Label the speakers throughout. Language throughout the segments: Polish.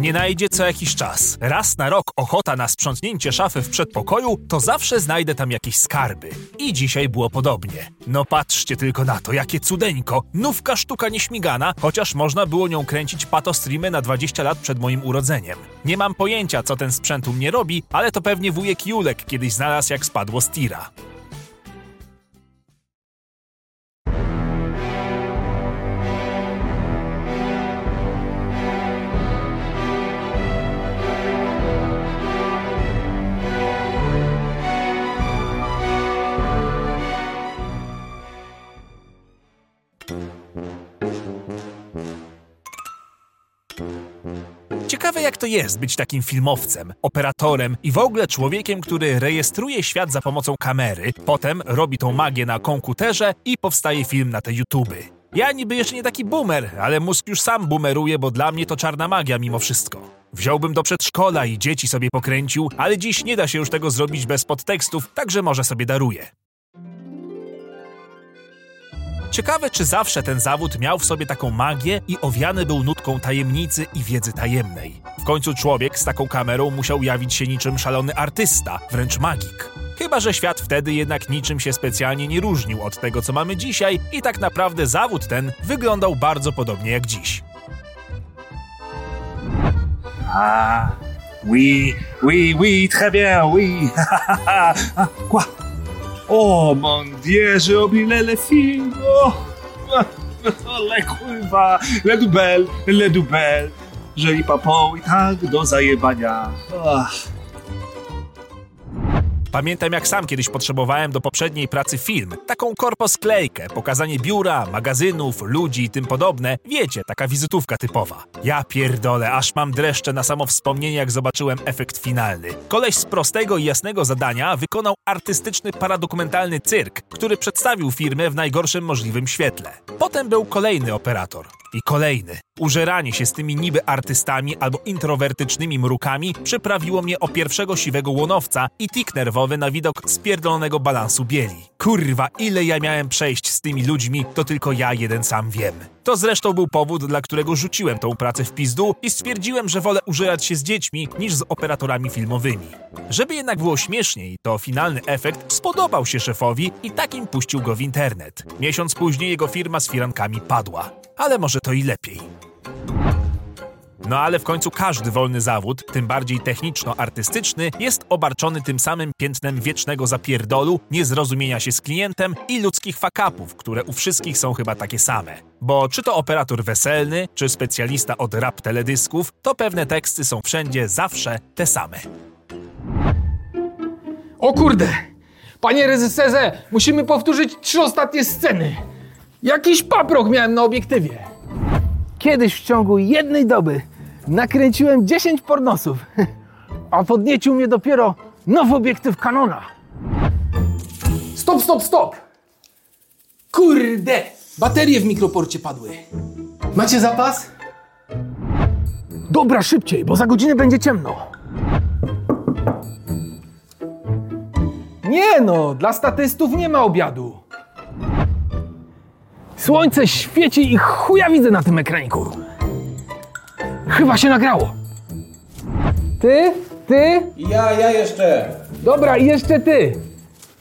Speaker 1: nie najdzie co jakiś czas. Raz na rok ochota na sprzątnięcie szafy w przedpokoju, to zawsze znajdę tam jakieś skarby. I dzisiaj było podobnie. No patrzcie tylko na to, jakie cudeńko. Nówka sztuka nieśmigana, chociaż można było nią kręcić patostreamy na 20 lat przed moim urodzeniem. Nie mam pojęcia, co ten sprzęt u mnie robi, ale to pewnie wujek Julek kiedyś znalazł, jak spadło z tira. Jak to jest być takim filmowcem, operatorem i w ogóle człowiekiem, który rejestruje świat za pomocą kamery, potem robi tą magię na komputerze i powstaje film na te YouTuby. Ja niby jeszcze nie taki boomer, ale mózg już sam boomeruje, bo dla mnie to czarna magia mimo wszystko. Wziąłbym do przedszkola i dzieci sobie pokręcił, ale dziś nie da się już tego zrobić bez podtekstów, także może sobie daruję. Ciekawe, czy zawsze ten zawód miał w sobie taką magię i owiany był nutką tajemnicy i wiedzy tajemnej. W końcu człowiek z taką kamerą musiał jawić się niczym szalony artysta, wręcz magik. Chyba, że świat wtedy jednak niczym się specjalnie nie różnił od tego, co mamy dzisiaj i tak naprawdę zawód ten wyglądał bardzo podobnie jak dziś.
Speaker 2: Ah, oui, oui, oui, très bien, oui. Quoi Oh mon dieu, j'ai oublié le film. Oh, le kurwa, le dubel, le dubel. Jeżeli papoł i tak do zajebania. Ach.
Speaker 1: Pamiętam jak sam kiedyś potrzebowałem do poprzedniej pracy film, taką korposklejkę, pokazanie biura, magazynów, ludzi i tym podobne. Wiecie, taka wizytówka typowa. Ja pierdolę, aż mam dreszcze na samo wspomnienie jak zobaczyłem efekt finalny. Koleś z prostego i jasnego zadania wykonał artystyczny paradokumentalny cyrk, który przedstawił firmę w najgorszym możliwym świetle. Potem był kolejny operator. I kolejny. Użeranie się z tymi niby artystami albo introwertycznymi mrukami przyprawiło mnie o pierwszego siwego łonowca i tik nerwowy na widok spierdolonego balansu bieli. Kurwa, ile ja miałem przejść z tymi ludźmi, to tylko ja jeden sam wiem. To zresztą był powód, dla którego rzuciłem tą pracę w pizdu i stwierdziłem, że wolę użerać się z dziećmi niż z operatorami filmowymi. Żeby jednak było śmieszniej, to finalny efekt spodobał się szefowi i takim puścił go w internet. Miesiąc później jego firma z firankami padła. Ale może to i lepiej. No ale w końcu każdy wolny zawód, tym bardziej techniczno-artystyczny, jest obarczony tym samym piętnem wiecznego zapierdolu, niezrozumienia się z klientem i ludzkich fakapów, które u wszystkich są chyba takie same. Bo czy to operator weselny, czy specjalista od rap teledysków, to pewne teksty są wszędzie zawsze te same.
Speaker 3: O kurde! Panie reżyserze, musimy powtórzyć trzy ostatnie sceny. Jakiś paprok miałem na obiektywie.
Speaker 4: Kiedyś w ciągu jednej doby nakręciłem 10 pornosów, a podniecił mnie dopiero nowy obiektyw Canona.
Speaker 3: Stop, stop, stop! Kurde! Baterie w mikroporcie padły. Macie zapas?
Speaker 4: Dobra, szybciej, bo za godzinę będzie ciemno.
Speaker 3: Nie no, dla statystów nie ma obiadu.
Speaker 4: Słońce świeci i chuja widzę na tym ekraniku. Chyba się nagrało. Ty? Ty?
Speaker 5: Ja, ja jeszcze.
Speaker 4: Dobra, i jeszcze ty.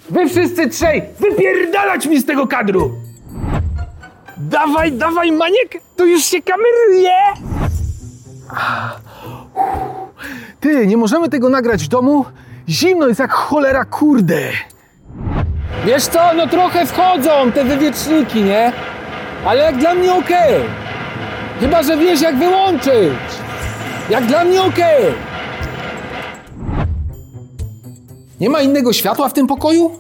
Speaker 4: Wy wszyscy trzej, wypierdalać mi z tego kadru! Dawaj, dawaj, Maniek, to już się kameruje! Ty, nie możemy tego nagrać w domu? Zimno jest jak cholera, kurde!
Speaker 3: Wiesz co, no trochę wchodzą te wywieczniki, nie? Ale jak dla mnie okej. Chyba, że wiesz jak wyłączyć. Jak dla mnie okej. Nie ma innego światła w tym pokoju?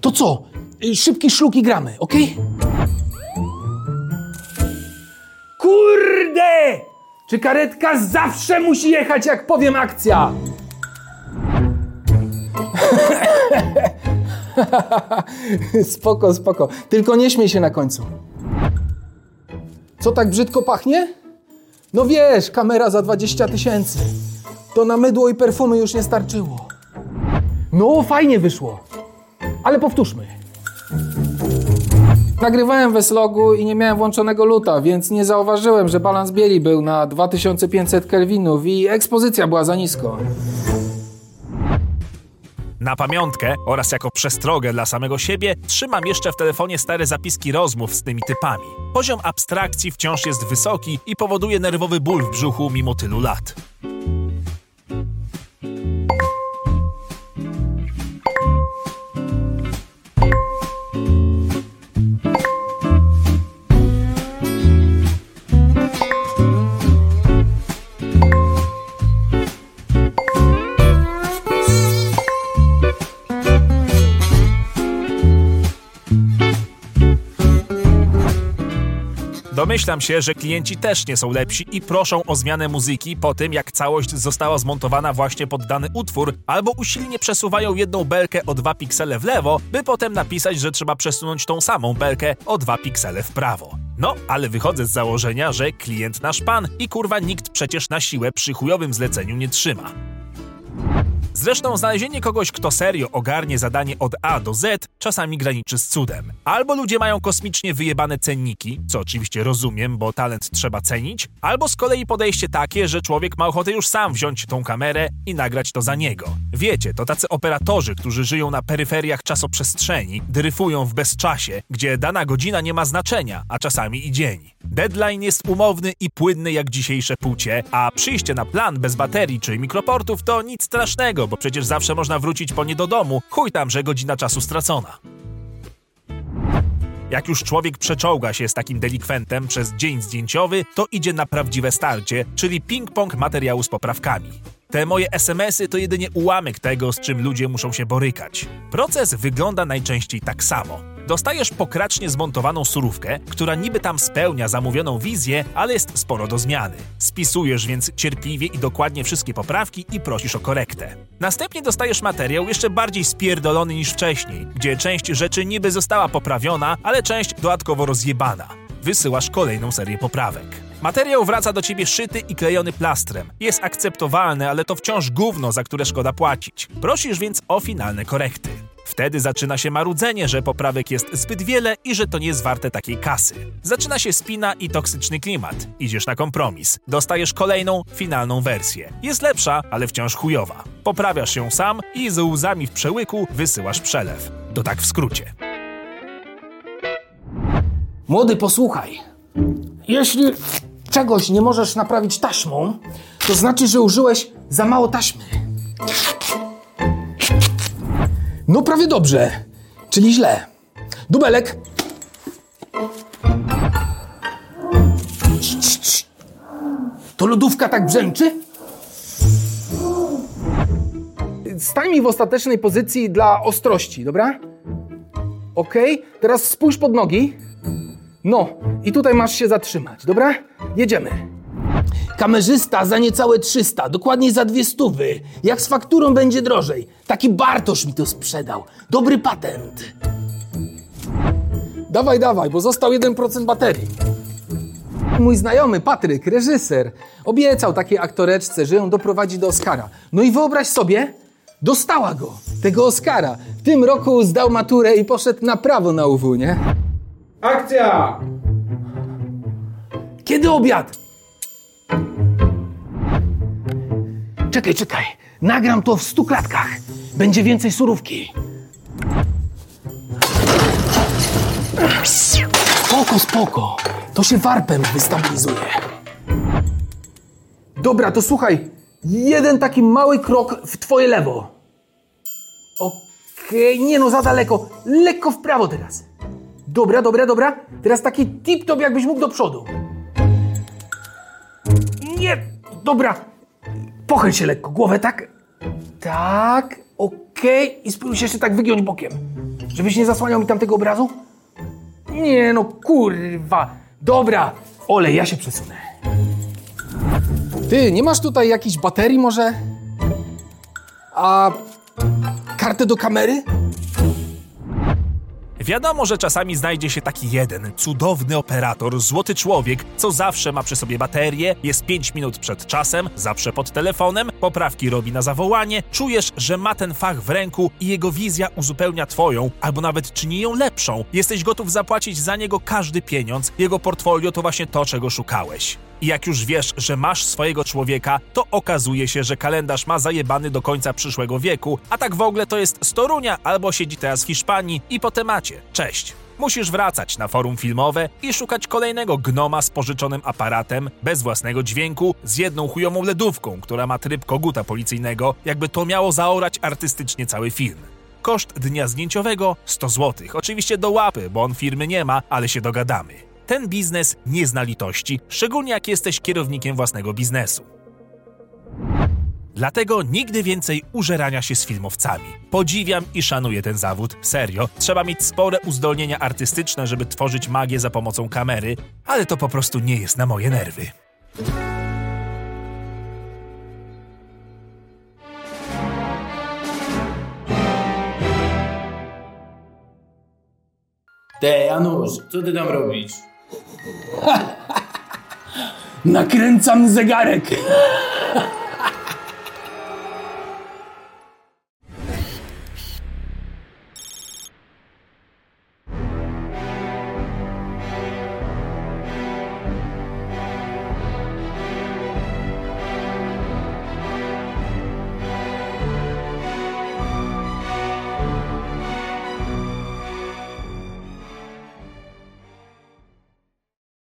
Speaker 3: To co? Y, Szybki szluk i gramy, okej? Kurde! Czy karetka zawsze musi jechać, jak powiem akcja? spoko, spoko. Tylko nie śmiej się na końcu. Co tak brzydko pachnie? No wiesz, kamera za 20 tysięcy. To na mydło i perfumy już nie starczyło. No, fajnie wyszło. Ale powtórzmy. Nagrywałem w S-Logu i nie miałem włączonego luta, więc nie zauważyłem, że balans bieli był na 2500 kelwinów i ekspozycja była za nisko.
Speaker 1: Na pamiątkę oraz jako przestrogę dla samego siebie trzymam jeszcze w telefonie stare zapiski rozmów z tymi typami. Poziom abstrakcji wciąż jest wysoki i powoduje nerwowy ból w brzuchu mimo tylu lat. Domyślam się, że klienci też nie są lepsi i proszą o zmianę muzyki po tym, jak całość została zmontowana właśnie pod dany utwór, albo usilnie przesuwają jedną belkę o 2 piksele w lewo, by potem napisać, że trzeba przesunąć tą samą belkę o 2 piksele w prawo. No, ale wychodzę z założenia, że klient nasz pan i kurwa nikt przecież na siłę przy chujowym zleceniu nie trzyma. Zresztą znalezienie kogoś, kto serio ogarnie zadanie od A do Z, czasami graniczy z cudem. Albo ludzie mają kosmicznie wyjebane cenniki, co oczywiście rozumiem, bo talent trzeba cenić, albo z kolei podejście takie, że człowiek ma ochotę już sam wziąć tą kamerę i nagrać to za niego. Wiecie, to tacy operatorzy, którzy żyją na peryferiach czasoprzestrzeni, dryfują w bezczasie, gdzie dana godzina nie ma znaczenia, a czasami i dzień. Deadline jest umowny i płynny jak dzisiejsze płcie, a przyjście na plan bez baterii czy mikroportów to nic strasznego, bo przecież zawsze można wrócić po nie do domu, chuj tam, że godzina czasu stracona. Jak już człowiek przeczołga się z takim delikwentem przez dzień zdjęciowy, to idzie na prawdziwe starcie, czyli ping-pong materiału z poprawkami. Te moje SMS-y to jedynie ułamek tego, z czym ludzie muszą się borykać. Proces wygląda najczęściej tak samo. Dostajesz pokracznie zmontowaną surówkę, która niby tam spełnia zamówioną wizję, ale jest sporo do zmiany. Spisujesz więc cierpliwie i dokładnie wszystkie poprawki i prosisz o korektę. Następnie dostajesz materiał jeszcze bardziej spierdolony niż wcześniej, gdzie część rzeczy niby została poprawiona, ale część dodatkowo rozjebana. Wysyłasz kolejną serię poprawek. Materiał wraca do ciebie szyty i klejony plastrem. Jest akceptowalny, ale to wciąż gówno, za które szkoda płacić. Prosisz więc o finalne korekty. Wtedy zaczyna się marudzenie, że poprawek jest zbyt wiele i że to nie jest warte takiej kasy. Zaczyna się spina i toksyczny klimat. Idziesz na kompromis. Dostajesz kolejną, finalną wersję. Jest lepsza, ale wciąż chujowa. Poprawiasz ją sam i z łzami w przełyku wysyłasz przelew. To tak w skrócie.
Speaker 3: Młody, posłuchaj. Jeśli czegoś nie możesz naprawić taśmą, to znaczy, że użyłeś za mało taśmy. No prawie dobrze, czyli źle. Dubelek. To lodówka tak brzęczy? Stań mi w ostatecznej pozycji dla ostrości, dobra? Okej, teraz spójrz pod nogi. No, i tutaj masz się zatrzymać, dobra? Jedziemy. Kamerzysta za niecałe 300, dokładnie za dwie stówy. Jak z fakturą będzie drożej. Taki Bartosz mi to sprzedał. Dobry patent. Dawaj, dawaj, bo został 1% baterii. Mój znajomy Patryk, reżyser, obiecał takiej aktoreczce, że ją doprowadzi do Oscara. No i wyobraź sobie, dostała go, tego Oscara. W tym roku zdał maturę i poszedł na prawo na UW, nie?
Speaker 4: Akcja!
Speaker 3: Kiedy obiad? Czekaj, czekaj. Nagram to w stu klatkach. Będzie więcej surówki. Spoko, spoko. To się warpem wystabilizuje. Dobra, to słuchaj. Jeden taki mały krok w twoje lewo. Okej, nie no, za daleko. Lekko w prawo teraz. Dobra, dobra, dobra. Teraz taki tip-top, jakbyś mógł do przodu. Nie, dobra. Pochyl się lekko, głowę tak. Tak, okej. I spróbuj się jeszcze tak wygiąć bokiem. Żebyś nie zasłaniał mi tamtego obrazu. Nie no, kurwa. Dobra, olej, ja się przesunę. Ty, nie masz tutaj jakiejś baterii może? A kartę do kamery?
Speaker 1: Wiadomo, że czasami znajdzie się taki jeden cudowny operator, złoty człowiek, co zawsze ma przy sobie baterię, jest 5 minut przed czasem, zawsze pod telefonem, poprawki robi na zawołanie, czujesz, że ma ten fach w ręku i jego wizja uzupełnia twoją, albo nawet czyni ją lepszą. Jesteś gotów zapłacić za niego każdy pieniądz, jego portfolio to właśnie to, czego szukałeś. I jak już wiesz, że masz swojego człowieka, to okazuje się, że kalendarz ma zajebany do końca przyszłego wieku, a tak w ogóle to jest z Torunia albo siedzi teraz w Hiszpanii i po temacie. Cześć! Musisz wracać na forum filmowe i szukać kolejnego gnoma z pożyczonym aparatem, bez własnego dźwięku, z jedną chujową ledówką, która ma tryb koguta policyjnego, jakby to miało zaorać artystycznie cały film. Koszt dnia zdjęciowego 100 zł. Oczywiście do łapy, bo on firmy nie ma, ale się dogadamy. Ten biznes nie zna litości, szczególnie jak jesteś kierownikiem własnego biznesu. Dlatego nigdy więcej użerania się z filmowcami. Podziwiam i szanuję ten zawód, serio. Trzeba mieć spore uzdolnienia artystyczne, żeby tworzyć magię za pomocą kamery, ale to po prostu nie jest na moje nerwy.
Speaker 5: Te, Janusz, co ty tam robisz?
Speaker 4: Nakręcam zegarek.